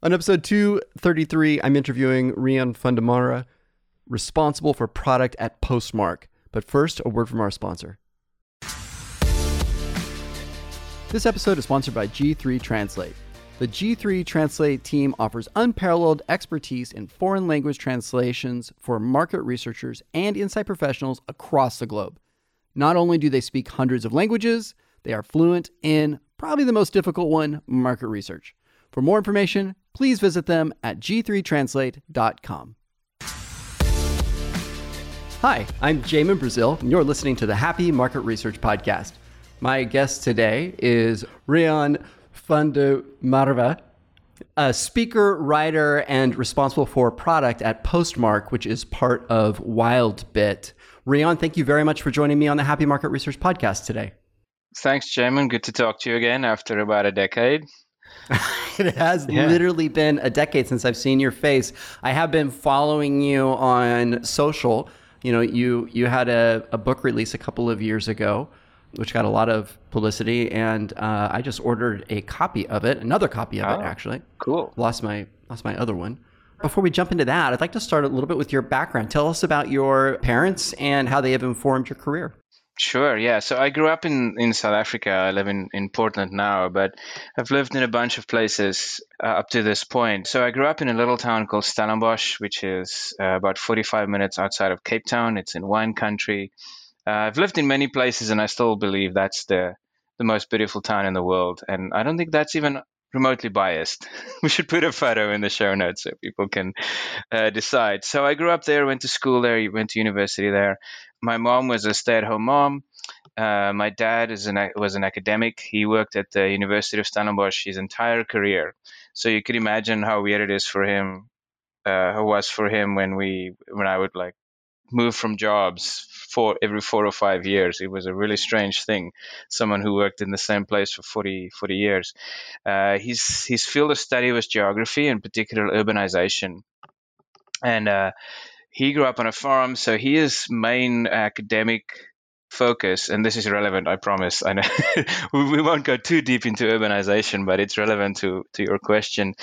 On episode 233, I'm interviewing Rian van der Merwe, responsible for product at Postmark. But first, a word from our sponsor. This episode is sponsored by G3 Translate. The G3 Translate team offers unparalleled expertise in foreign language translations for market researchers and insight professionals across the globe. Not only do they speak hundreds of languages, they are fluent in probably the most difficult one market research. For more information, please visit them at g3translate.com. Hi, I'm Jamin Brazil, and you're listening to the Happy Market Research Podcast. My guest today is Rian van der Merwe, a speaker, writer, and responsible for product at Postmark, which is part of WildBit. Rian, thank you very much for joining me on the Happy Market Research Podcast today. Thanks, Jamin. Good to talk to you again after about a decade. it has yeah. literally been a decade since I've seen your face. I have been following you on social. You know, you you had a, a book release a couple of years ago, which got a lot of publicity, and uh, I just ordered a copy of it, another copy of oh, it actually. Cool. Lost my lost my other one. Before we jump into that, I'd like to start a little bit with your background. Tell us about your parents and how they have informed your career. Sure, yeah. So I grew up in, in South Africa. I live in, in Portland now, but I've lived in a bunch of places uh, up to this point. So I grew up in a little town called Stellenbosch, which is uh, about 45 minutes outside of Cape Town. It's in wine country. Uh, I've lived in many places, and I still believe that's the the most beautiful town in the world. And I don't think that's even remotely biased. we should put a photo in the show notes so people can uh, decide. So I grew up there, went to school there, went to university there. My mom was a stay-at-home mom. Uh, my dad is an, was an academic. He worked at the University of Stellenbosch his entire career. So you could imagine how weird it is for him, uh, how was for him when we when I would like move from jobs for every four or five years. It was a really strange thing. Someone who worked in the same place for 40, 40 years. Uh, his his field of study was geography, in particular urbanization, and uh, he grew up on a farm. So his main academic focus, and this is relevant, I promise. I know we won't go too deep into urbanization, but it's relevant to to your question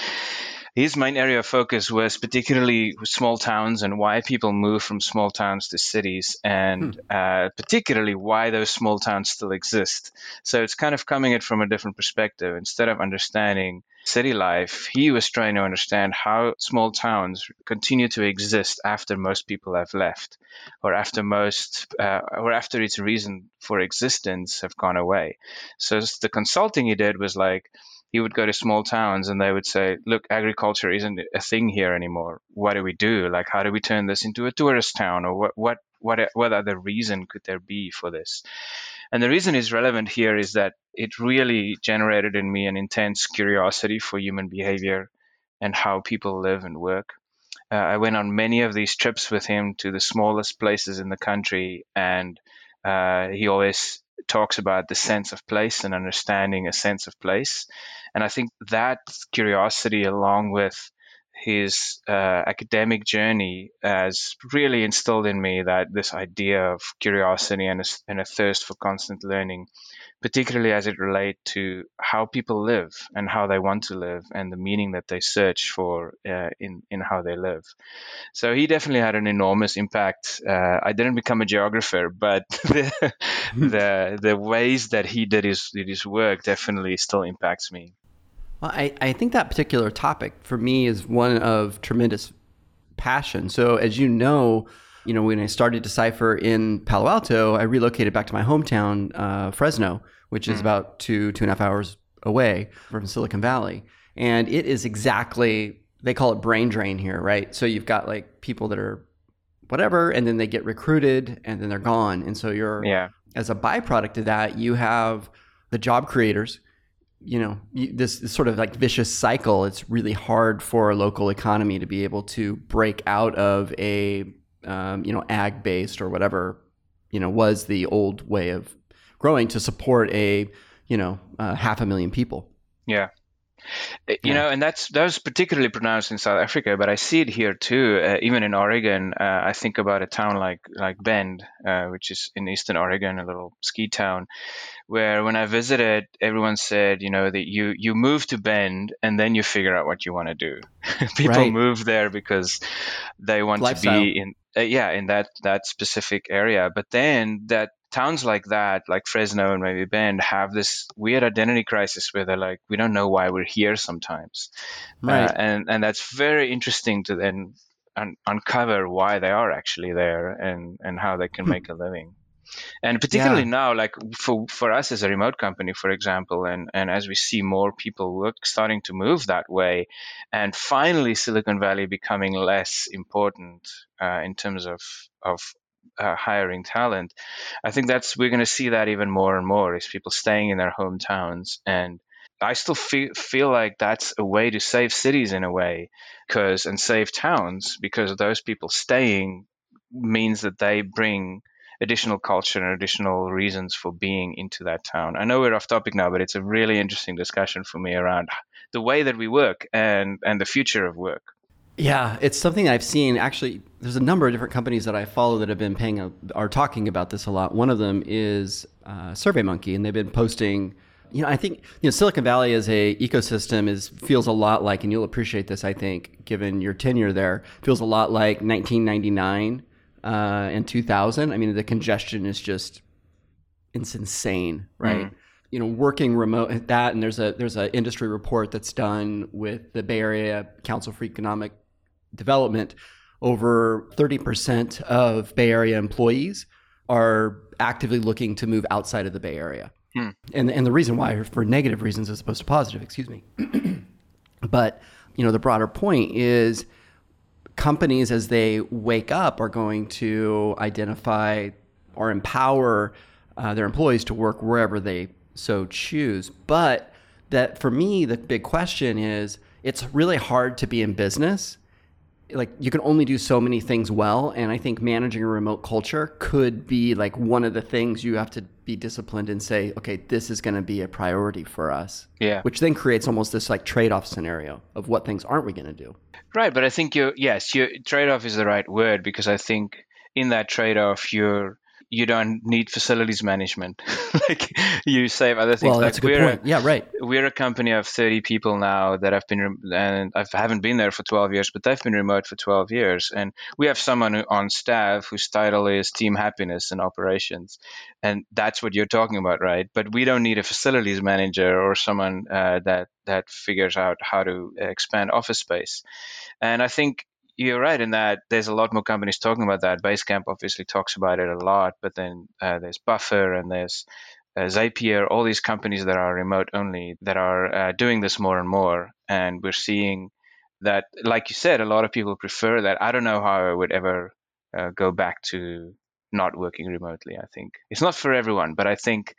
his main area of focus was particularly small towns and why people move from small towns to cities, and hmm. uh, particularly why those small towns still exist. So it's kind of coming at from a different perspective. Instead of understanding city life, he was trying to understand how small towns continue to exist after most people have left, or after most, uh, or after its reason for existence have gone away. So the consulting he did was like he would go to small towns and they would say, "Look, agriculture isn't a thing here anymore. What do we do? Like, how do we turn this into a tourist town? Or what what what what other reason could there be for this?" And the reason is relevant here is that it really generated in me an intense curiosity for human behavior and how people live and work. Uh, I went on many of these trips with him to the smallest places in the country, and uh, he always talks about the sense of place and understanding a sense of place. And I think that curiosity, along with his uh, academic journey, has really instilled in me that this idea of curiosity and a, and a thirst for constant learning particularly as it relates to how people live and how they want to live and the meaning that they search for uh, in in how they live. So he definitely had an enormous impact. Uh, I didn't become a geographer, but the, the the ways that he did his did his work definitely still impacts me. Well, I, I think that particular topic for me is one of tremendous passion. So as you know, you know, when I started Decipher in Palo Alto, I relocated back to my hometown, uh, Fresno, which is mm. about two, two and a half hours away from Silicon Valley. And it is exactly, they call it brain drain here, right? So you've got like people that are whatever, and then they get recruited and then they're gone. And so you're, yeah. as a byproduct of that, you have the job creators you know this, this, sort of like vicious cycle it's really hard for a local economy to be able to break out of a um, you know, ag based or whatever, you know, was the old way of growing to support a, you know, uh, half a million people. Yeah. You yeah. know, and that's that was particularly pronounced in South Africa, but I see it here too. Uh, even in Oregon, uh, I think about a town like like Bend, uh, which is in eastern Oregon, a little ski town, where when I visited, everyone said, you know, that you you move to Bend and then you figure out what you want to do. People right. move there because they want Lifestyle. to be in uh, yeah in that that specific area but then that towns like that, like Fresno and maybe Bend, have this weird identity crisis where they're like, we don't know why we're here sometimes, uh, right? Uh, and and that's very interesting to then un- uncover why they are actually there and and how they can hmm. make a living. And particularly yeah. now, like for for us as a remote company, for example, and and as we see more people work starting to move that way, and finally Silicon Valley becoming less important uh, in terms of of uh, hiring talent. I think that's we're going to see that even more and more is people staying in their hometowns and I still feel feel like that's a way to save cities in a way, because and save towns because those people staying means that they bring additional culture and additional reasons for being into that town. I know we're off topic now, but it's a really interesting discussion for me around the way that we work and and the future of work. Yeah, it's something I've seen. Actually, there's a number of different companies that I follow that have been paying a, are talking about this a lot. One of them is uh, SurveyMonkey, and they've been posting. You know, I think you know Silicon Valley as a ecosystem is feels a lot like, and you'll appreciate this. I think, given your tenure there, feels a lot like 1999 uh, and 2000. I mean, the congestion is just it's insane, right? Mm you know working remote at that and there's a there's an industry report that's done with the Bay Area Council for Economic development, over 30% of Bay Area employees are actively looking to move outside of the Bay Area. Hmm. And, and the reason why, for negative reasons as opposed to positive, excuse me. but, you know, the broader point is companies, as they wake up, are going to identify or empower uh, their employees to work wherever they so choose. But that for me, the big question is it's really hard to be in business like you can only do so many things well and i think managing a remote culture could be like one of the things you have to be disciplined and say okay this is going to be a priority for us yeah. which then creates almost this like trade-off scenario of what things aren't we going to do. Right but i think you yes your trade-off is the right word because i think in that trade-off you're you don't need facilities management. like you save other things. Well, that's like a good point. A, yeah, right. We're a company of 30 people now that have been, and I haven't been there for 12 years, but they've been remote for 12 years. And we have someone on staff whose title is team happiness and operations. And that's what you're talking about, right? But we don't need a facilities manager or someone uh, that, that figures out how to expand office space. And I think you're right in that there's a lot more companies talking about that. Basecamp obviously talks about it a lot, but then uh, there's Buffer and there's uh, Zapier, all these companies that are remote only that are uh, doing this more and more. And we're seeing that, like you said, a lot of people prefer that. I don't know how I would ever uh, go back to not working remotely. I think it's not for everyone, but I think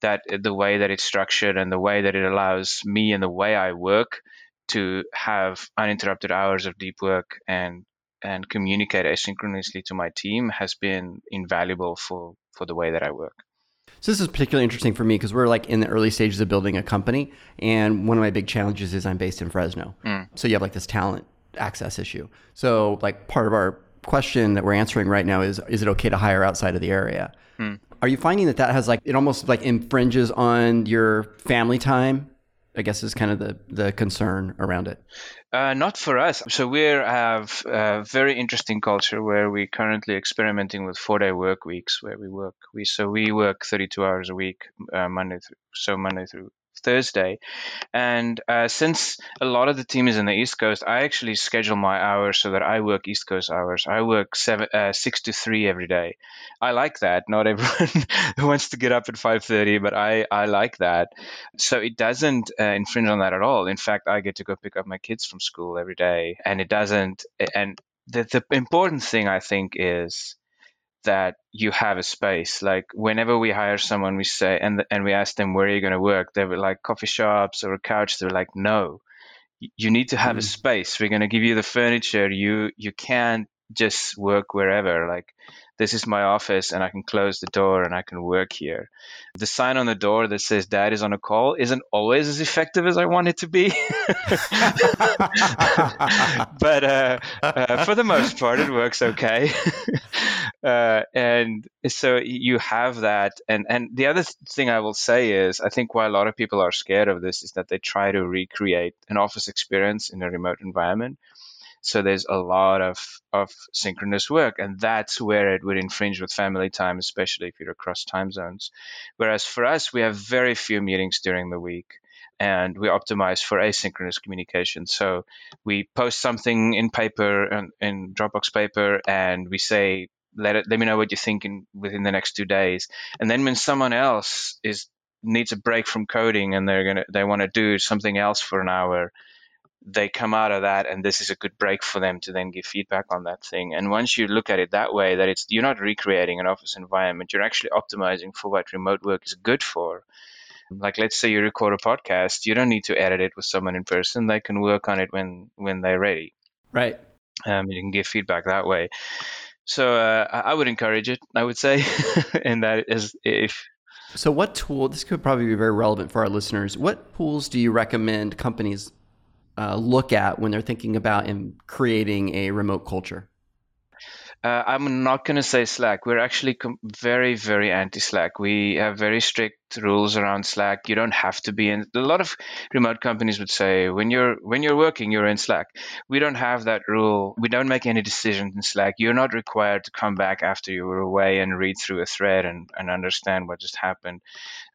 that the way that it's structured and the way that it allows me and the way I work to have uninterrupted hours of deep work and and communicate asynchronously to my team has been invaluable for for the way that I work. So this is particularly interesting for me because we're like in the early stages of building a company, and one of my big challenges is I'm based in Fresno. Mm. So you have like this talent access issue. So like part of our question that we're answering right now is is it okay to hire outside of the area? Mm. Are you finding that that has like it almost like infringes on your family time I guess is kind of the, the concern around it. Uh, not for us. So we have a very interesting culture where we're currently experimenting with four day work weeks where we work. We so we work 32 hours a week, uh, Monday through so Monday through Thursday. And uh, since a lot of the team is in the East Coast, I actually schedule my hours so that I work East Coast hours. I work seven, uh, six to three every day. I like that. Not everyone wants to get up at five thirty, but I I like that. So it doesn't uh, infringe on that at all. In fact, I get to go pick up my kids from school every day, and it doesn't. And the the important thing I think is that you have a space. Like whenever we hire someone, we say and and we ask them where are you going to work. They were like coffee shops or a couch. They're like, no, you need to have mm. a space. We're going to give you the furniture. You you can't just work wherever. Like this is my office and I can close the door and I can work here. The sign on the door that says dad is on a call isn't always as effective as I want it to be. but uh, uh, for the most part, it works okay. Uh, and so you have that. And, and the other thing I will say is I think why a lot of people are scared of this is that they try to recreate an office experience in a remote environment so there's a lot of, of synchronous work, and that's where it would infringe with family time, especially if you're across time zones. Whereas for us, we have very few meetings during the week and we optimize for asynchronous communication. So we post something in paper and in Dropbox paper, and we say, "Let it, let me know what you think in, within the next two days." And then when someone else is needs a break from coding and they're gonna they want to do something else for an hour, they come out of that and this is a good break for them to then give feedback on that thing. And once you look at it that way that it's you're not recreating an office environment you're actually optimizing for what remote work is good for. Like let's say you record a podcast you don't need to edit it with someone in person they can work on it when when they're ready. Right. Um, you can give feedback that way. So uh, i would encourage it i would say and that is if so what tool this could probably be very relevant for our listeners what tools do you recommend companies uh, look at when they're thinking about in creating a remote culture? Uh, I'm not going to say Slack. We're actually com- very, very anti Slack. We have very strict rules around Slack. You don't have to be in. A lot of remote companies would say when you're when you're working, you're in Slack. We don't have that rule. We don't make any decisions in Slack. You're not required to come back after you were away and read through a thread and, and understand what just happened.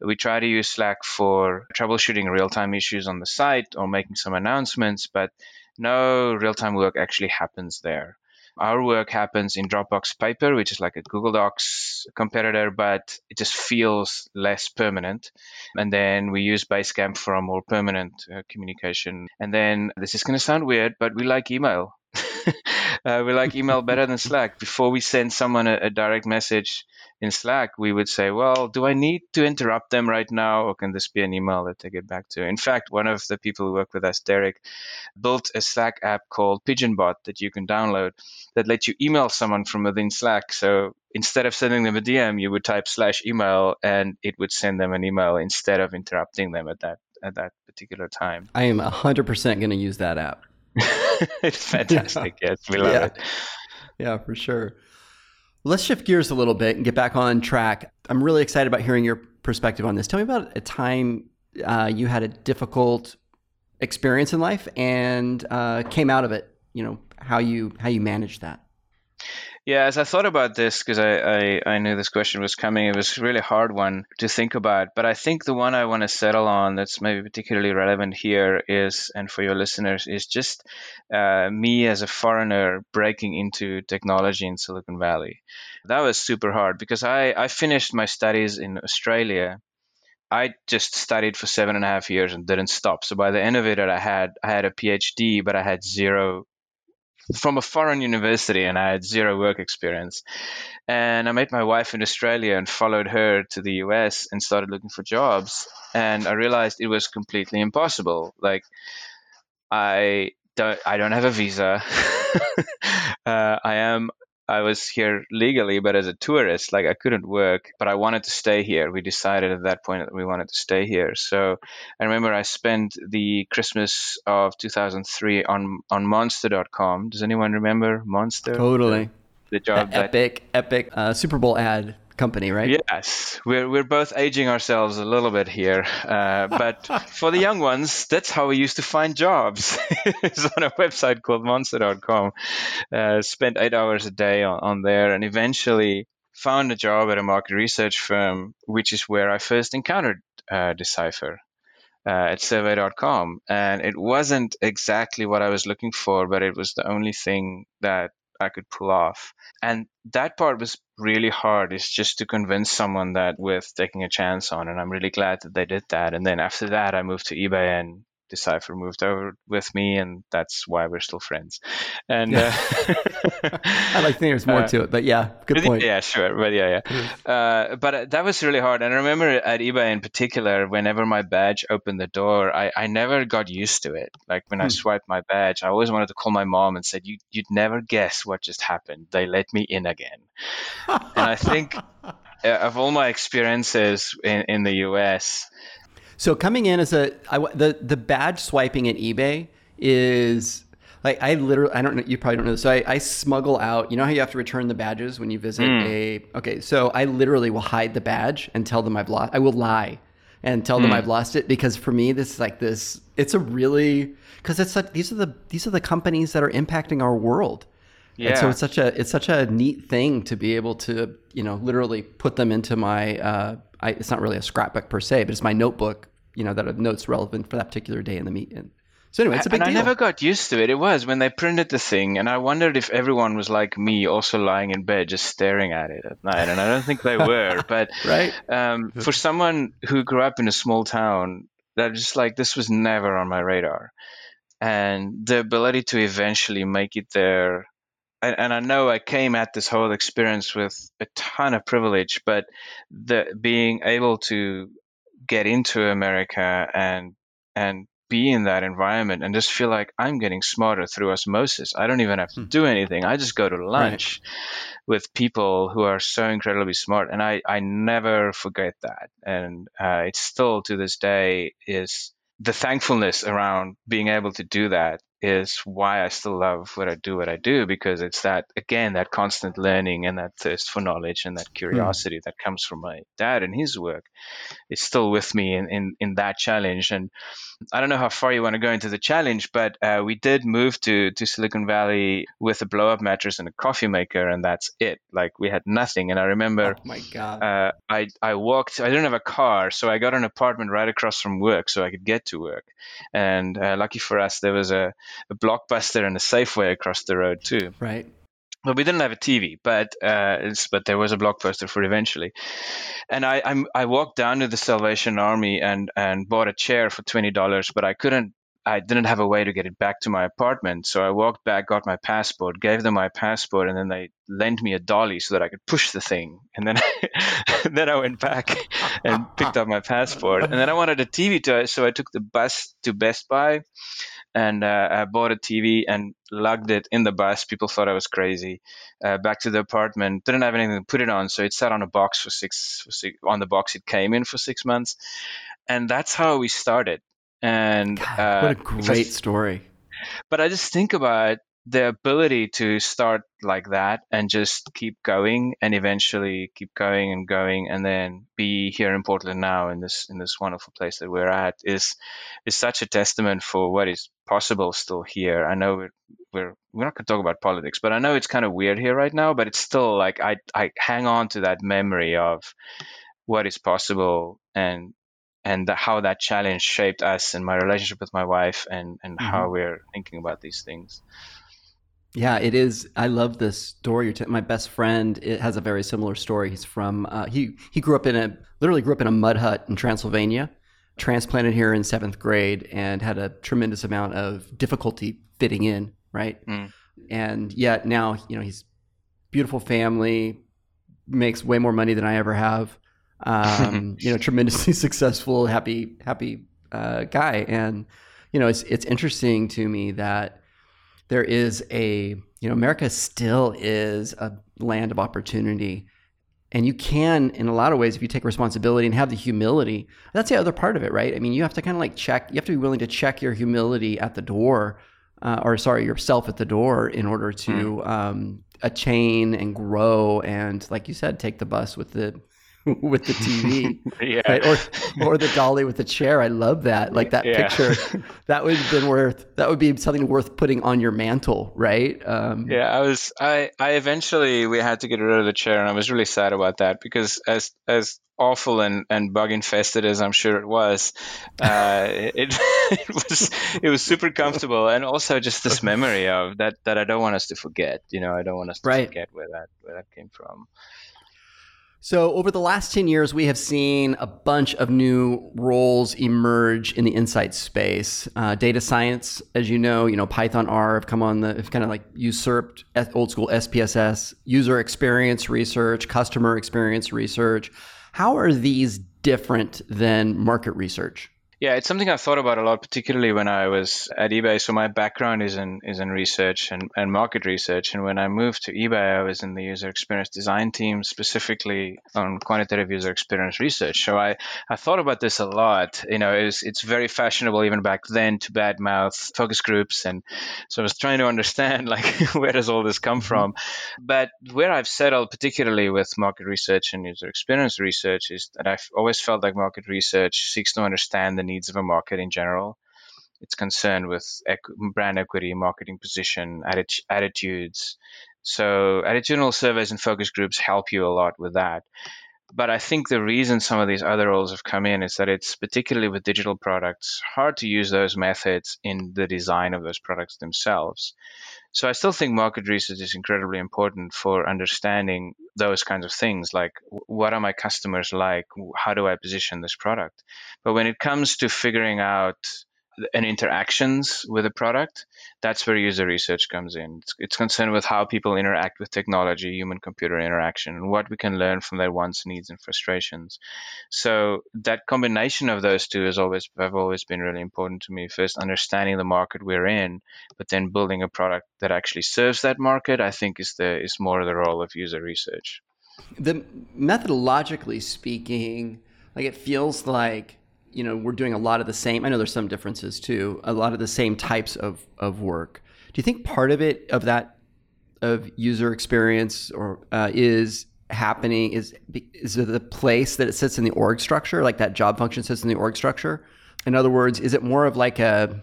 We try to use Slack for troubleshooting real time issues on the site or making some announcements, but no real time work actually happens there. Our work happens in Dropbox Paper, which is like a Google Docs competitor, but it just feels less permanent. And then we use Basecamp for a more permanent uh, communication. And then this is going to sound weird, but we like email. uh, we like email better than Slack. Before we send someone a, a, direct message in Slack, we would say, well, do I need to interrupt them right now, or can this be an email that they get back to? In fact, one of the people who work with us, Derek, built a Slack app called Pigeonbot that you can download that lets you email someone from within Slack. So instead of sending them a DM, you would type slash email and it would send them an email instead of interrupting them at that at that particular time. I am 100% going to use that app. it's fantastic. Yeah. Yes, we love yeah. it. Yeah, for sure. Let's shift gears a little bit and get back on track. I'm really excited about hearing your perspective on this. Tell me about a time uh, you had a difficult experience in life and uh, came out of it. You know how you how you managed that. Yeah, as I thought about this, because I, I, I, knew this question was coming, it was a really hard one to think about. But I think the one I want to settle on that's maybe particularly relevant here is, and for your listeners, is just uh, me as a foreigner breaking into technology in Silicon Valley. That was super hard because I, I finished my studies in Australia I just studied for seven and a half years and didn't stop. So by the end of it, I had I had a PhD, but I had zero from a foreign university and I had zero work experience. And I met my wife in Australia and followed her to the US and started looking for jobs. And I realized it was completely impossible. Like, I don't, I don't have a visa. uh, I am I was here legally, but as a tourist, like I couldn't work, but I wanted to stay here. We decided at that point that we wanted to stay here. So I remember I spent the Christmas of 2003 on on Monster.com. Does anyone remember Monster? Totally. The, the job that epic, epic uh, Super Bowl ad company, right? Yes, we're we're both aging ourselves a little bit here, uh, but for the young ones, that's how we used to find jobs. it's on a website called Monster.com. Uh, spent eight hours a day on, on there, and eventually found a job at a market research firm, which is where I first encountered uh, Decipher. Uh, at survey.com and it wasn't exactly what I was looking for, but it was the only thing that I could pull off. And that part was really hard is just to convince someone that with taking a chance on. And I'm really glad that they did that. And then after that, I moved to eBay and Decipher moved over with me, and that's why we're still friends. And yeah. uh, I like think there's more uh, to it, but yeah, good point. Yeah, sure, but yeah, yeah. Uh, but uh, that was really hard, and I remember at eBay in particular, whenever my badge opened the door, I, I never got used to it. Like when hmm. I swiped my badge, I always wanted to call my mom and said, "You you'd never guess what just happened. They let me in again." and I think uh, of all my experiences in, in the US. So coming in as a I, the the badge swiping at eBay is like I literally I don't know you probably don't know this. So I, I smuggle out. You know how you have to return the badges when you visit mm. a okay. So I literally will hide the badge and tell them I've lost. I will lie and tell mm. them hmm. I've lost it because for me this is like this. It's a really because it's like these are the these are the companies that are impacting our world. Yeah. And so it's such a it's such a neat thing to be able to you know literally put them into my uh, I, it's not really a scrapbook per se, but it's my notebook you know that are notes relevant for that particular day in the meet. And so anyway, it's a big and deal. I never got used to it. It was when they printed the thing, and I wondered if everyone was like me, also lying in bed, just staring at it at night. And I don't think they were. but right um, for someone who grew up in a small town, that just like this was never on my radar, and the ability to eventually make it there and, and I know I came at this whole experience with a ton of privilege, but the being able to get into America and and be in that environment and just feel like I'm getting smarter through osmosis. I don't even have to hmm. do anything. I just go to lunch right. with people who are so incredibly smart, and I I never forget that. And uh, it's still to this day is the thankfulness around being able to do that is why I still love what I do, what I do, because it's that, again, that constant learning and that thirst for knowledge and that hmm. curiosity mm. that comes from my dad and his work is still with me in, in, in that challenge. And I don't know how far you want to go into the challenge, but uh, we did move to, to Silicon Valley with a blow up mattress and a coffee maker, and that's it. Like we had nothing. And I remember, oh my God. Uh, I, I walked, I didn't have a car, so I got an apartment right across from work so I could get to work. And uh, lucky for us, there was a, a blockbuster and a Safeway across the road too. Right. Well, we didn't have a TV, but uh, but there was a blockbuster for eventually. And I I'm, i walked down to the Salvation Army and and bought a chair for twenty dollars, but I couldn't. I didn't have a way to get it back to my apartment, so I walked back, got my passport, gave them my passport, and then they lent me a dolly so that I could push the thing. And then then I went back and picked up my passport, and then I wanted a TV to, so I took the bus to Best Buy and uh, I bought a TV and lugged it in the bus. People thought I was crazy. Uh, back to the apartment, didn't have anything to put it on, so it sat on a box for six, for six on the box it came in for six months, and that's how we started. And God, uh, what a great story! But I just think about the ability to start like that and just keep going and eventually keep going and going and then be here in Portland now in this in this wonderful place that we're at is is such a testament for what is possible still here. I know we're we're, we're not going to talk about politics, but I know it's kind of weird here right now, but it's still like I I hang on to that memory of what is possible and and the, how that challenge shaped us and my relationship with my wife and and mm-hmm. how we're thinking about these things. Yeah, it is. I love this story. My best friend it has a very similar story. He's from uh, he he grew up in a literally grew up in a mud hut in Transylvania, transplanted here in seventh grade, and had a tremendous amount of difficulty fitting in. Right, mm. and yet now you know he's beautiful family, makes way more money than I ever have. Um, you know, tremendously successful, happy happy uh, guy, and you know it's it's interesting to me that there is a you know America still is a land of opportunity and you can in a lot of ways if you take responsibility and have the humility that's the other part of it right i mean you have to kind of like check you have to be willing to check your humility at the door uh, or sorry yourself at the door in order to mm. um, attain and grow and like you said take the bus with the with the TV, yeah, right? or or the dolly with the chair. I love that. Like that yeah. picture, that would have been worth. That would be something worth putting on your mantle, right? Um, yeah, I was. I I eventually we had to get rid of the chair, and I was really sad about that because as as awful and, and bug infested as I'm sure it was, uh, it, it was it was super comfortable, and also just this memory of that that I don't want us to forget. You know, I don't want us to right. forget where that where that came from. So, over the last 10 years, we have seen a bunch of new roles emerge in the insight space. Uh, data science, as you know, you know, Python R have come on the, have kind of like usurped old school SPSS, user experience research, customer experience research. How are these different than market research? Yeah, it's something I've thought about a lot, particularly when I was at eBay. So my background is in is in research and, and market research. And when I moved to eBay, I was in the user experience design team, specifically on quantitative user experience research. So I, I thought about this a lot. You know, it's it's very fashionable even back then to badmouth focus groups, and so I was trying to understand like where does all this come mm-hmm. from. But where I've settled, particularly with market research and user experience research, is that I've always felt like market research seeks to understand the needs of a market in general. It's concerned with equ- brand equity, marketing position, atti- attitudes. So, attitudinal surveys and focus groups help you a lot with that. But I think the reason some of these other roles have come in is that it's particularly with digital products hard to use those methods in the design of those products themselves. So I still think market research is incredibly important for understanding those kinds of things, like what are my customers like? How do I position this product? But when it comes to figuring out and interactions with a product, that's where user research comes in. It's, it's, concerned with how people interact with technology, human computer interaction, and what we can learn from their wants, needs, and frustrations. So that combination of those two has always have always been really important to me. First, understanding the market we're in, but then building a product that actually serves that market. I think is the is more the role of user research. The methodologically speaking, like it feels like you know we're doing a lot of the same i know there's some differences too a lot of the same types of, of work do you think part of it of that of user experience or uh, is happening is is the place that it sits in the org structure like that job function sits in the org structure in other words is it more of like a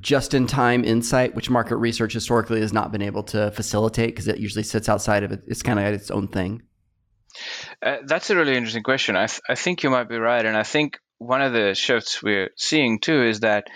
just in time insight which market research historically has not been able to facilitate because it usually sits outside of it it's kind of its own thing uh, that's a really interesting question. I, th- I think you might be right. And I think one of the shifts we're seeing too is that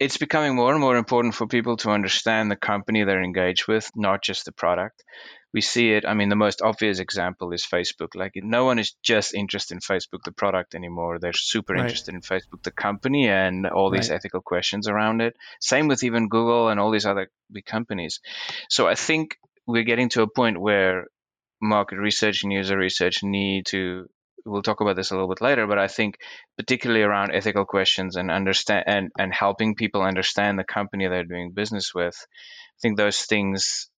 it's becoming more and more important for people to understand the company they're engaged with, not just the product. We see it. I mean, the most obvious example is Facebook. Like, no one is just interested in Facebook, the product anymore. They're super right. interested in Facebook, the company, and all these right. ethical questions around it. Same with even Google and all these other big companies. So I think we're getting to a point where market research and user research need to we'll talk about this a little bit later, but I think particularly around ethical questions and understand and, and helping people understand the company they're doing business with, I think those things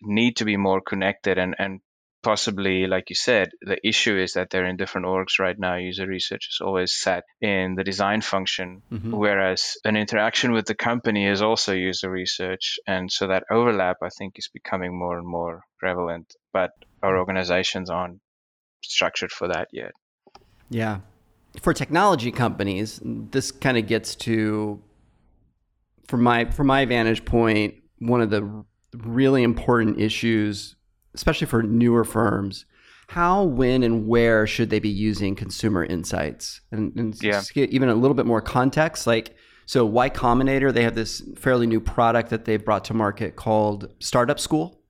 need to be more connected and, and possibly, like you said, the issue is that they're in different orgs right now. User research is always set in the design function, mm-hmm. whereas an interaction with the company is also user research. And so that overlap, I think, is becoming more and more prevalent. But our organizations aren't structured for that yet. Yeah. For technology companies, this kind of gets to from my from my vantage point, one of the really important issues, especially for newer firms, how, when, and where should they be using consumer insights? And, and yeah. even a little bit more context, like so Y Combinator, they have this fairly new product that they've brought to market called Startup School.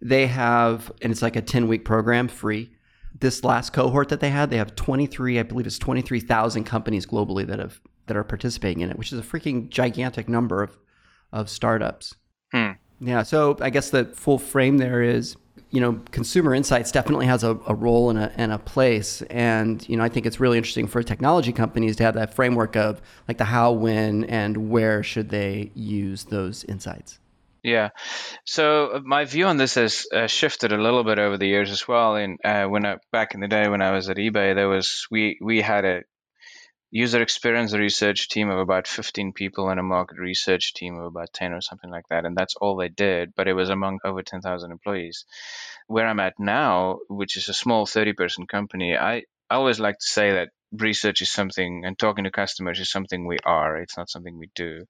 They have, and it's like a 10 week program free this last cohort that they had, they have 23, I believe it's 23,000 companies globally that have that are participating in it, which is a freaking gigantic number of of startups. Hmm. Yeah, so I guess the full frame there is, you know, consumer insights definitely has a, a role and a, and a place. And, you know, I think it's really interesting for technology companies to have that framework of like the how, when, and where should they use those insights. Yeah. So uh, my view on this has uh, shifted a little bit over the years as well. And uh, when I, back in the day when I was at eBay, there was we we had a user experience research team of about 15 people and a market research team of about 10 or something like that. And that's all they did, but it was among over 10,000 employees. Where I'm at now, which is a small 30 person company, I, I always like to say that research is something and talking to customers is something we are. It's not something we do.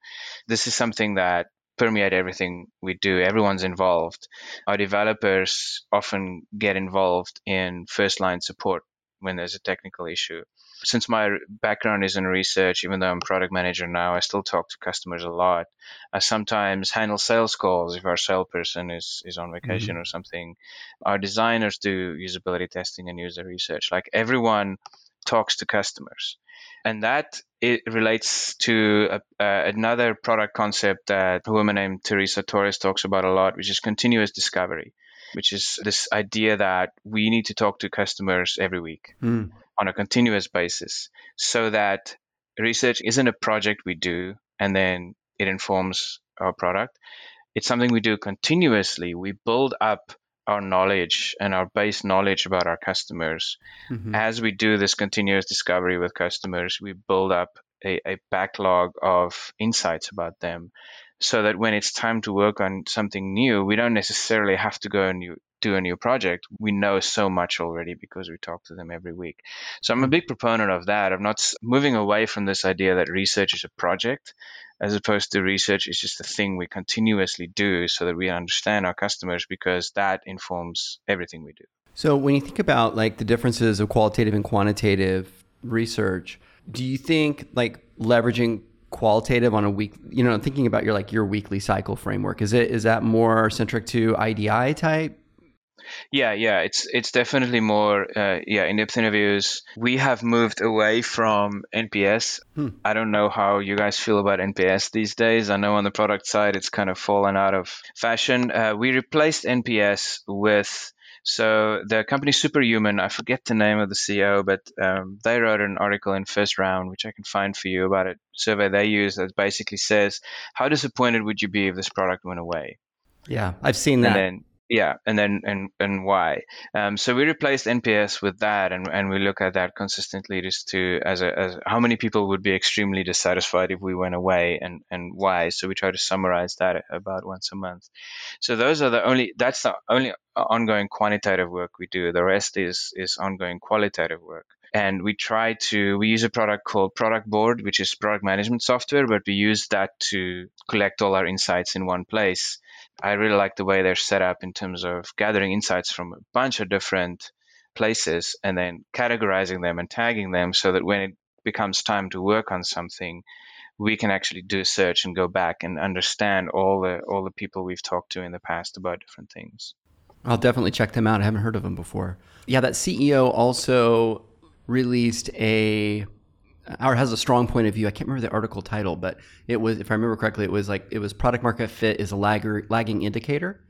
This is something that permeate everything we do. Everyone's involved. Our developers often get involved in first line support when there's a technical issue. since my background is in research, even though I'm product manager now, I still talk to customers a lot. I sometimes handle sales calls if our salesperson is, is on vacation mm-hmm. or something. Our designers do usability testing and user research. Like everyone talks to customers. And that it relates to a, uh, another product concept that a woman named Teresa Torres talks about a lot, which is continuous discovery, which is this idea that we need to talk to customers every week mm. on a continuous basis so that research isn't a project we do and then it informs our product. It's something we do continuously. We build up our knowledge and our base knowledge about our customers. Mm-hmm. As we do this continuous discovery with customers, we build up a, a, backlog of insights about them so that when it's time to work on something new, we don't necessarily have to go and do a new project. We know so much already because we talk to them every week. So I'm a big proponent of that. I'm not moving away from this idea that research is a project as opposed to research is just a thing we continuously do so that we understand our customers because that informs everything we do. So when you think about like the differences of qualitative and quantitative research, do you think like leveraging qualitative on a week you know thinking about your like your weekly cycle framework is it is that more centric to idi type yeah, yeah, it's it's definitely more uh, yeah in-depth interviews. We have moved away from NPS. Hmm. I don't know how you guys feel about NPS these days. I know on the product side it's kind of fallen out of fashion. Uh, we replaced NPS with so the company Superhuman, I forget the name of the CEO, but um, they wrote an article in First Round, which I can find for you about a survey they use that basically says, "How disappointed would you be if this product went away?" Yeah, I've seen that. And then yeah, and then and and why? Um, so we replaced NPS with that, and, and we look at that consistently just to as a as how many people would be extremely dissatisfied if we went away, and and why. So we try to summarize that about once a month. So those are the only that's the only ongoing quantitative work we do. The rest is is ongoing qualitative work and we try to we use a product called Productboard which is product management software but we use that to collect all our insights in one place I really like the way they're set up in terms of gathering insights from a bunch of different places and then categorizing them and tagging them so that when it becomes time to work on something, we can actually do a search and go back and understand all the all the people we've talked to in the past about different things. I'll definitely check them out. I haven't heard of them before. Yeah, that CEO also released a or has a strong point of view. I can't remember the article title, but it was, if I remember correctly, it was like it was product market fit is a lagger, lagging indicator,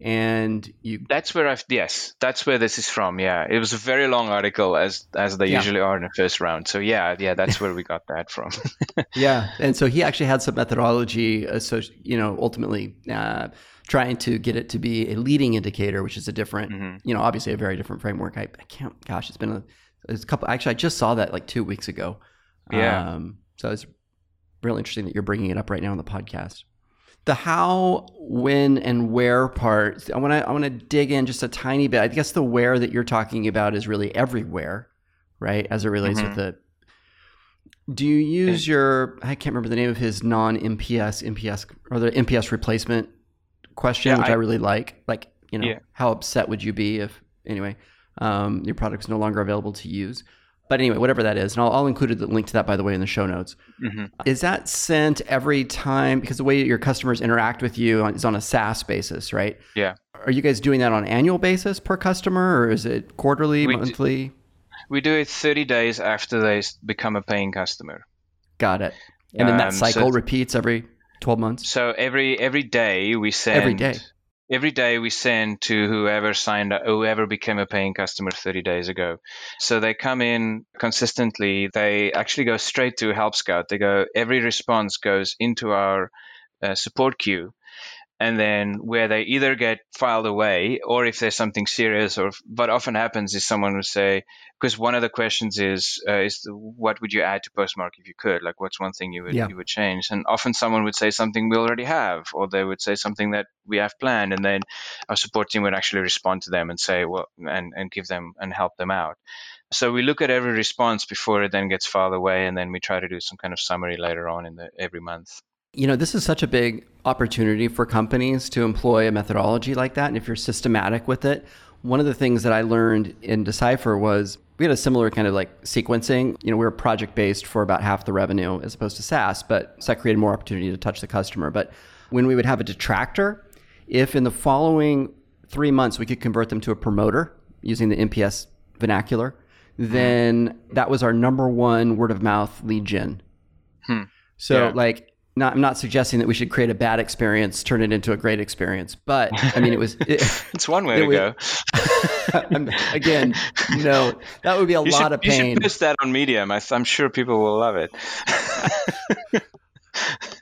and you. That's where I've yes, that's where this is from. Yeah, it was a very long article as as they yeah. usually are in the first round. So yeah, yeah, that's where we got that from. yeah, and so he actually had some methodology, so you know, ultimately. Uh, trying to get it to be a leading indicator, which is a different, mm-hmm. you know, obviously a very different framework. I, I can't, gosh, it's been a, it's a couple. Actually, I just saw that like two weeks ago. Yeah. Um, so it's really interesting that you're bringing it up right now on the podcast. The how, when, and where part. I want to I want to dig in just a tiny bit. I guess the where that you're talking about is really everywhere, right? As it relates mm-hmm. with the. Do you use your? I can't remember the name of his non NPS NPS or the NPS replacement question, yeah, which I, I, really like. Like, you know, yeah. how upset would you be if anyway um, your product's no longer available to use? But anyway, whatever that is, and I'll, I'll include the link to that by the way in the show notes. Mm-hmm. Is that sent every time because the way your customers interact with you is on a SaaS basis, right? Yeah. Are you guys doing that on annual basis per customer, or is it quarterly, we monthly? Do, we do it 30 days after they become a paying customer. Got it. And then that um, cycle so, repeats every 12 months. So every every day we send every day every day we send to whoever signed up, whoever became a paying customer 30 days ago. So they come in consistently. They actually go straight to Help Scout. They go, every response goes into our uh, support queue and then where they either get filed away or if there's something serious or what often happens is someone will say because one of the questions is uh, is the, what would you add to postmark if you could? Like what's one thing you would yeah. you would change and often someone would say something we already have or they would say something that we have planned and then our support team would actually respond to them and say well and, and give them and help them out. So we look at every response before it then gets filed away and then we try to do some kind of summary later on in the every month you know, this is such a big opportunity for companies to employ a methodology like that. And if you're systematic with it, one of the things that I learned in Decipher was we had a similar kind of like sequencing. You know, we were project based for about half the revenue as opposed to SaaS, but so that created more opportunity to touch the customer. But when we would have a detractor, if in the following three months we could convert them to a promoter using the NPS vernacular, then that was our number one word of mouth lead gen. Hmm. So yeah. like not, I'm not suggesting that we should create a bad experience, turn it into a great experience, but I mean, it was. It, it's one way to go. again, no, that would be a you lot should, of pain. You should post that on Medium. I, am sure people will love it.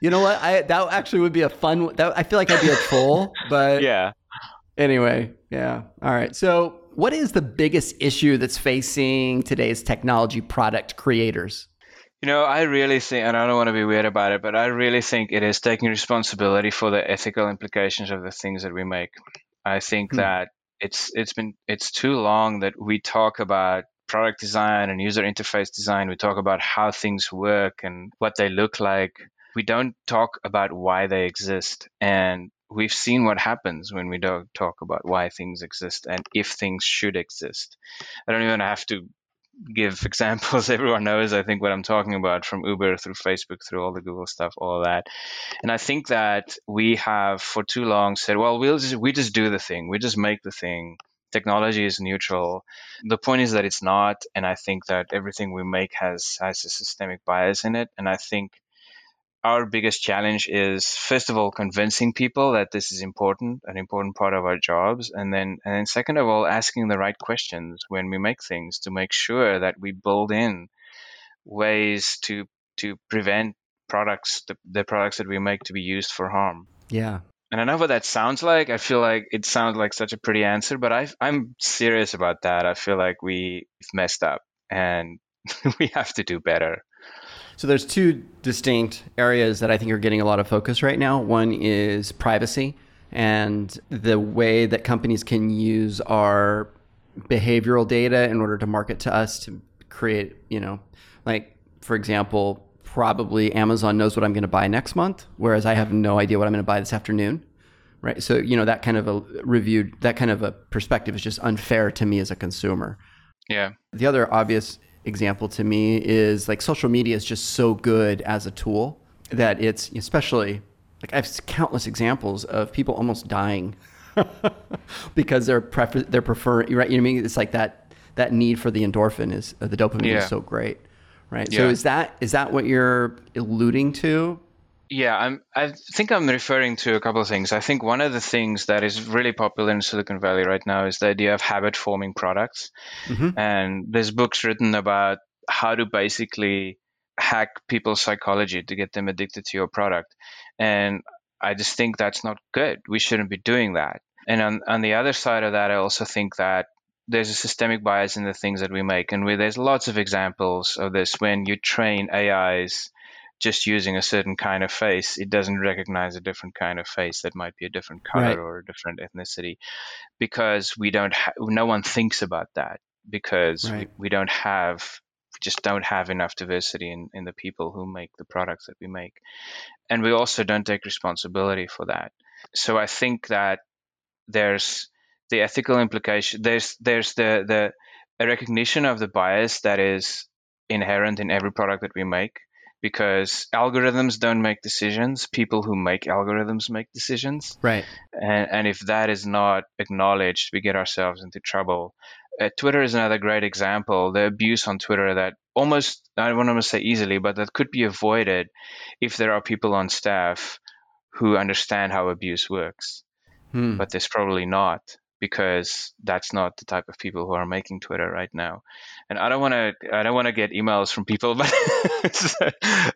you know what? I that actually would be a fun. That I feel like I'd be a troll, but yeah. Anyway, yeah. All right. So, what is the biggest issue that's facing today's technology product creators? You know, I really think, and I don't want to be weird about it, but I really think it is taking responsibility for the ethical implications of the things that we make. I think hmm. that it's it's been it's too long that we talk about product design and user interface design. We talk about how things work and what they look like. We don't talk about why they exist. And we've seen what happens when we don't talk about why things exist and if things should exist. I don't even have to give examples. Everyone knows, I think, what I'm talking about from Uber through Facebook, through all the Google stuff, all that. And I think that we have for too long said, well, we'll just, we just do the thing, we just make the thing. Technology is neutral. The point is that it's not, and I think that everything we make has has a systemic bias in it. And I think our biggest challenge is first of all convincing people that this is important an important part of our jobs and then and then second of all asking the right questions when we make things to make sure that we build in ways to to prevent products the, the products that we make to be used for harm yeah and I know what that sounds like. I feel like it sounds like such a pretty answer, but I, I'm serious about that. I feel like we've messed up and we have to do better. So there's two distinct areas that I think are getting a lot of focus right now. One is privacy and the way that companies can use our behavioral data in order to market to us to create, you know, like for example, probably Amazon knows what I'm going to buy next month, whereas I have no idea what I'm going to buy this afternoon. Right. So, you know, that kind of a reviewed, that kind of a perspective is just unfair to me as a consumer. Yeah. The other obvious example to me is like social media is just so good as a tool that it's especially like I have countless examples of people almost dying because they're prefer they're preferring right. You know what I mean? It's like that that need for the endorphin is uh, the dopamine yeah. is so great, right? Yeah. So is that is that what you're alluding to? Yeah, I'm, I think I'm referring to a couple of things. I think one of the things that is really popular in Silicon Valley right now is the idea of habit forming products. Mm-hmm. And there's books written about how to basically hack people's psychology to get them addicted to your product. And I just think that's not good. We shouldn't be doing that. And on, on the other side of that, I also think that there's a systemic bias in the things that we make. And we, there's lots of examples of this when you train AIs just using a certain kind of face, it doesn't recognize a different kind of face that might be a different color right. or a different ethnicity, because we don't. Ha- no one thinks about that because right. we, we don't have we just don't have enough diversity in, in the people who make the products that we make. And we also don't take responsibility for that. So I think that there's the ethical implication there's there's the the a recognition of the bias that is inherent in every product that we make because algorithms don't make decisions. People who make algorithms make decisions. Right. And, and if that is not acknowledged, we get ourselves into trouble. Uh, Twitter is another great example. The abuse on Twitter that almost, I don't want to say easily, but that could be avoided if there are people on staff who understand how abuse works. Hmm. But there's probably not because that's not the type of people who are making Twitter right now. And I don't want to I don't want to get emails from people, but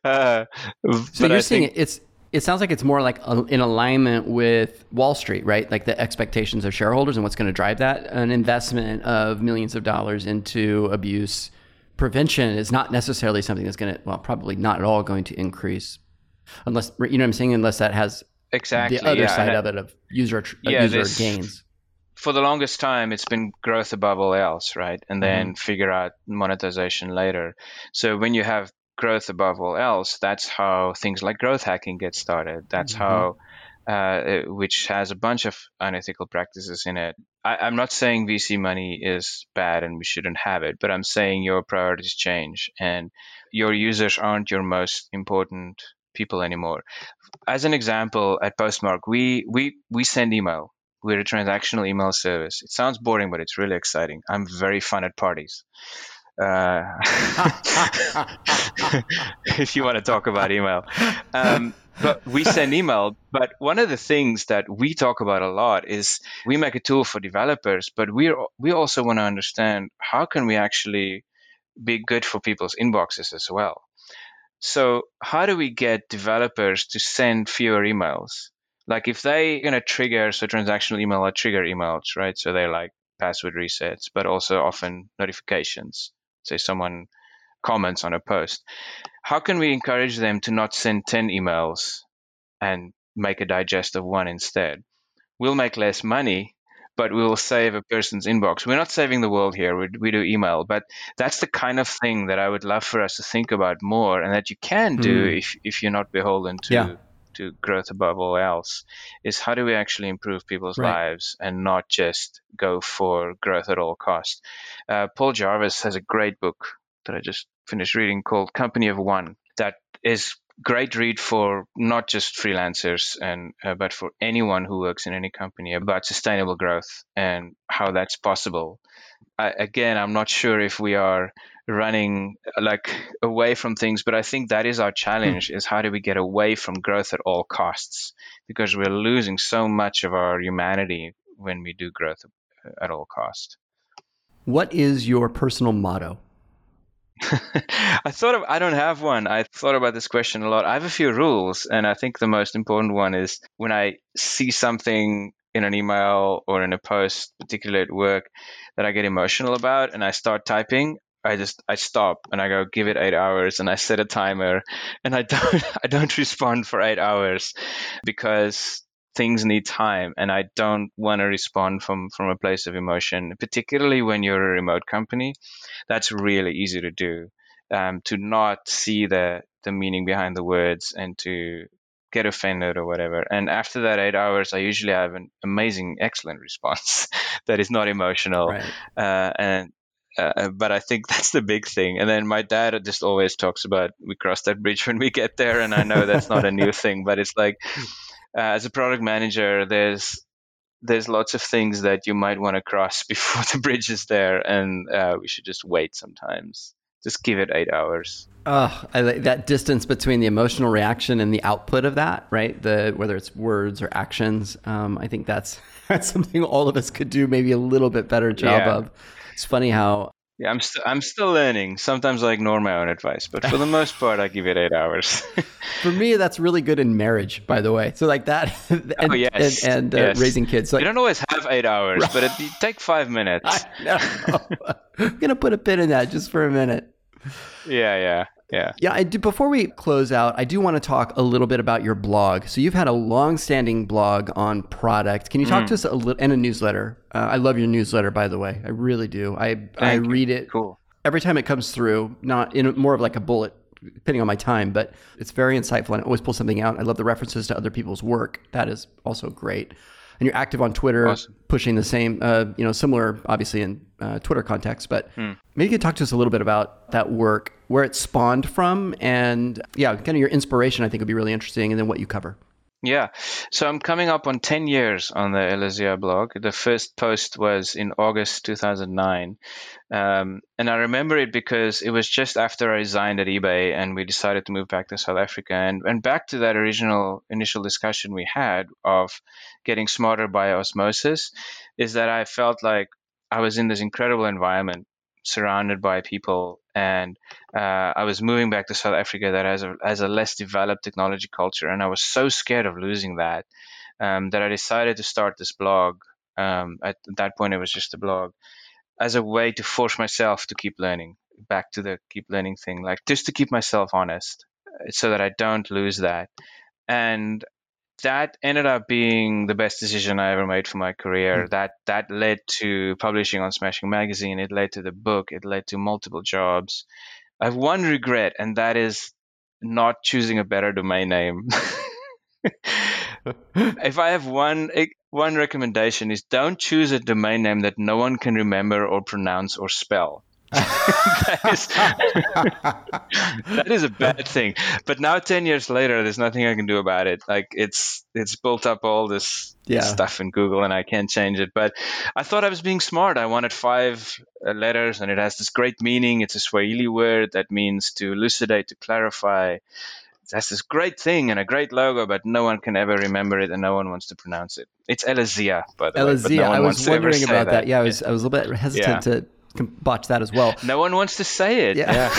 uh, so but you're I saying think, it's it sounds like it's more like a, in alignment with Wall Street, right? Like the expectations of shareholders and what's going to drive that. An investment of millions of dollars into abuse prevention is not necessarily something that's going to, well, probably not at all going to increase, unless you know what I'm saying, unless that has exactly the other yeah, side of it of user yeah, user gains for the longest time it's been growth above all else right and then mm-hmm. figure out monetization later so when you have growth above all else that's how things like growth hacking get started that's mm-hmm. how uh, which has a bunch of unethical practices in it. I, am not saying VC money is bad and we shouldn't have it, but I'm saying your priorities change and your users aren't your most important people anymore. As an example, at Postmark, we we we send email. We're a transactional email service. It sounds boring, but it's really exciting. I'm very fun at parties. Uh, if you want to talk about email. Um, but we send email. But one of the things that we talk about a lot is we make a tool for developers, but we we also want to understand how can we actually be good for people's inboxes as well. So how do we get developers to send fewer emails? Like if they're going to trigger so transactional email or trigger emails, right? So they're like password resets, but also often notifications. Say someone comments on a post. How can we encourage them to not send 10 emails and make a digest of one instead? We'll make less money, but we will save a person's inbox. We're not saving the world here. We, we do email, but that's the kind of thing that I would love for us to think about more and that you can do mm. if, if you're not beholden to. Yeah. To growth above all else is how do we actually improve people's right. lives and not just go for growth at all costs. Uh, Paul Jarvis has a great book that I just finished reading called Company of One that is great read for not just freelancers and uh, but for anyone who works in any company about sustainable growth and how that's possible. I, again, I'm not sure if we are running like away from things, but I think that is our challenge: mm. is how do we get away from growth at all costs? Because we're losing so much of our humanity when we do growth at all cost. What is your personal motto? I thought of, I don't have one. I thought about this question a lot. I have a few rules, and I think the most important one is when I see something in an email or in a post, particularly at work, that I get emotional about, and I start typing. I just I stop and I go give it eight hours and I set a timer and I don't I don't respond for eight hours because things need time and I don't want to respond from from a place of emotion, particularly when you're a remote company. That's really easy to do. Um, to not see the the meaning behind the words and to get offended or whatever. And after that eight hours, I usually have an amazing, excellent response that is not emotional. Right. Uh, and uh, but I think that's the big thing. And then my dad just always talks about we cross that bridge when we get there, and I know that's not a new thing, but it's like uh, as a product manager, there's there's lots of things that you might want to cross before the bridge is there, and uh, we should just wait sometimes. Just give it eight hours. Oh, I like that distance between the emotional reaction and the output of that, right? The whether it's words or actions. Um, I think that's that's something all of us could do maybe a little bit better job yeah. of. It's funny how yeah, I'm still I'm still learning. Sometimes I ignore my own advice, but for the most part, I give it eight hours. for me, that's really good in marriage, by the way. So like that, and, oh, yes. and, and uh, yes. raising kids. So you don't always have eight hours, but it, it take five minutes. I'm gonna put a pin in that just for a minute. Yeah, yeah. Yeah. Yeah. I do, before we close out, I do want to talk a little bit about your blog. So you've had a long-standing blog on product. Can you talk mm. to us a little and a newsletter? Uh, I love your newsletter, by the way. I really do. I Thank I read you. it. Cool. Every time it comes through, not in more of like a bullet, depending on my time, but it's very insightful and I always pull something out. I love the references to other people's work. That is also great and you're active on Twitter, awesome. pushing the same, uh, you know, similar, obviously in uh, Twitter context. But hmm. maybe you could talk to us a little bit about that work, where it spawned from, and yeah, kind of your inspiration. I think would be really interesting, and then what you cover. Yeah. So I'm coming up on 10 years on the Elezea blog. The first post was in August 2009. Um, and I remember it because it was just after I resigned at eBay and we decided to move back to South Africa. And, and back to that original initial discussion we had of getting smarter by osmosis, is that I felt like I was in this incredible environment surrounded by people and uh, I was moving back to South Africa that has a has a less developed technology culture, and I was so scared of losing that um, that I decided to start this blog. Um, at that point, it was just a blog as a way to force myself to keep learning. Back to the keep learning thing, like just to keep myself honest, so that I don't lose that. And that ended up being the best decision I ever made for my career. Mm. That that led to publishing on Smashing Magazine. It led to the book. It led to multiple jobs. I have one regret, and that is not choosing a better domain name. if I have one one recommendation is don't choose a domain name that no one can remember or pronounce or spell. That, is, that is a bad thing. But now, ten years later, there's nothing I can do about it. Like it's it's built up all this, yeah. stuff in Google, and I can't change it. But I thought I was being smart. I wanted five uh, letters, and it has this great meaning. It's a Swahili word that means to elucidate, to clarify. It has this great thing and a great logo, but no one can ever remember it, and no one wants to pronounce it. It's Elezea, by the Elezea. way. No I was wondering about that. that. Yeah, I was I was a little bit hesitant yeah. to botch that as well. No one wants to say it. Yeah.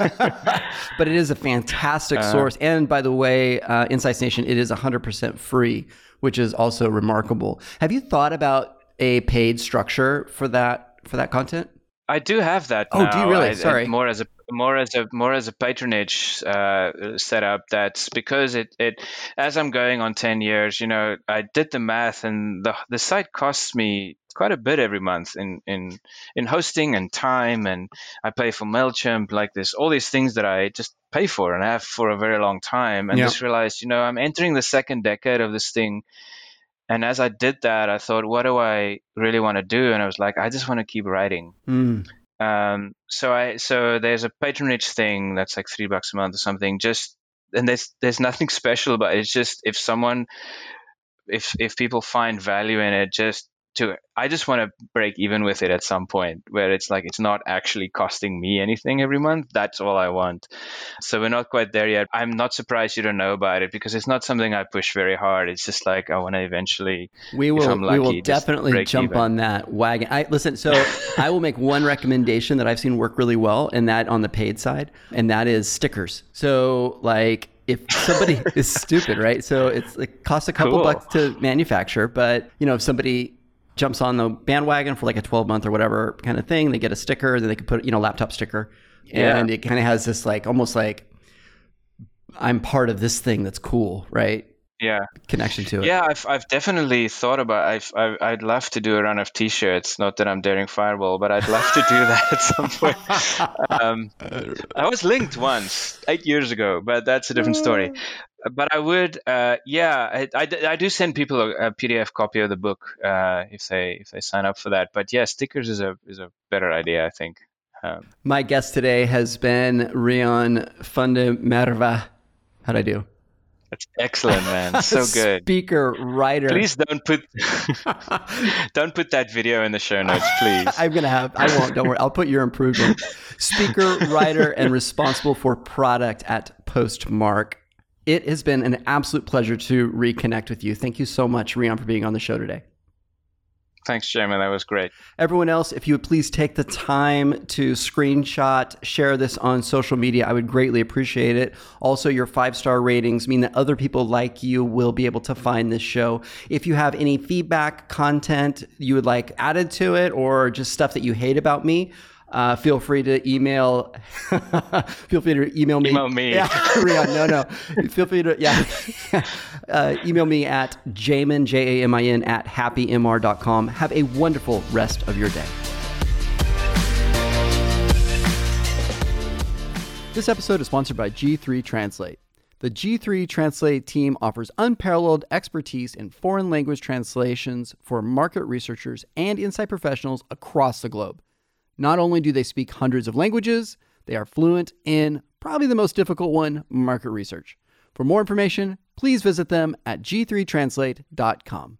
yeah. but it is a fantastic uh, source. And by the way, uh, Insights Nation, it is 100% free, which is also remarkable. Have you thought about a paid structure for that for that content? I do have that. Oh, now. do you really? I, Sorry. more as a more as a more as a patronage uh, setup. That's because it it as I'm going on ten years. You know, I did the math, and the the site costs me quite a bit every month in in in hosting and time, and I pay for Mailchimp. Like this, all these things that I just pay for and have for a very long time, and yeah. just realized, you know, I'm entering the second decade of this thing. And as I did that, I thought, what do I really want to do? And I was like, I just want to keep writing. Mm. Um, so I so there's a patronage thing that's like three bucks a month or something. Just and there's there's nothing special about it. It's just if someone if if people find value in it, just to I just want to break even with it at some point where it's like it's not actually costing me anything every month. That's all I want. So we're not quite there yet. I'm not surprised you don't know about it because it's not something I push very hard. It's just like I want to eventually. We will. Lucky, we will definitely jump even. on that wagon. I listen. So I will make one recommendation that I've seen work really well, and that on the paid side, and that is stickers. So like if somebody is stupid, right? So it's it costs a couple cool. bucks to manufacture, but you know, if somebody jumps on the bandwagon for like a 12 month or whatever kind of thing. They get a sticker, then they can put, you know, laptop sticker. Yeah. And it kind of has this like almost like I'm part of this thing that's cool, right? Yeah. Connection to it. Yeah, I've, I've definitely thought about I've, I've I'd love to do a run of t-shirts. Not that I'm daring fireball, but I'd love to do that at some point. Um, I was linked once eight years ago, but that's a different story but I would, uh, yeah, I, I, I, do send people a, a, PDF copy of the book uh, if they if they sign up for that. But yeah, stickers is a is a better idea, I think. Um, My guest today has been Rion Funde Merva. How'd I do? That's excellent, man. So good. Speaker, writer. Please don't put don't put that video in the show notes, please. I'm gonna have. I won't. Don't worry. I'll put your improvement. Speaker, writer, and responsible for product at Postmark. It has been an absolute pleasure to reconnect with you. Thank you so much, Rian, for being on the show today. Thanks, Jamin. That was great. Everyone else, if you would please take the time to screenshot, share this on social media, I would greatly appreciate it. Also, your five star ratings mean that other people like you will be able to find this show. If you have any feedback, content you would like added to it, or just stuff that you hate about me, uh, feel free to email. feel free to email me. Email me. Yeah, Rian, no, no. feel free to yeah. uh, email me at jamin j a m i n at happymr.com. Have a wonderful rest of your day. This episode is sponsored by G3 Translate. The G3 Translate team offers unparalleled expertise in foreign language translations for market researchers and insight professionals across the globe. Not only do they speak hundreds of languages, they are fluent in probably the most difficult one market research. For more information, please visit them at g3translate.com.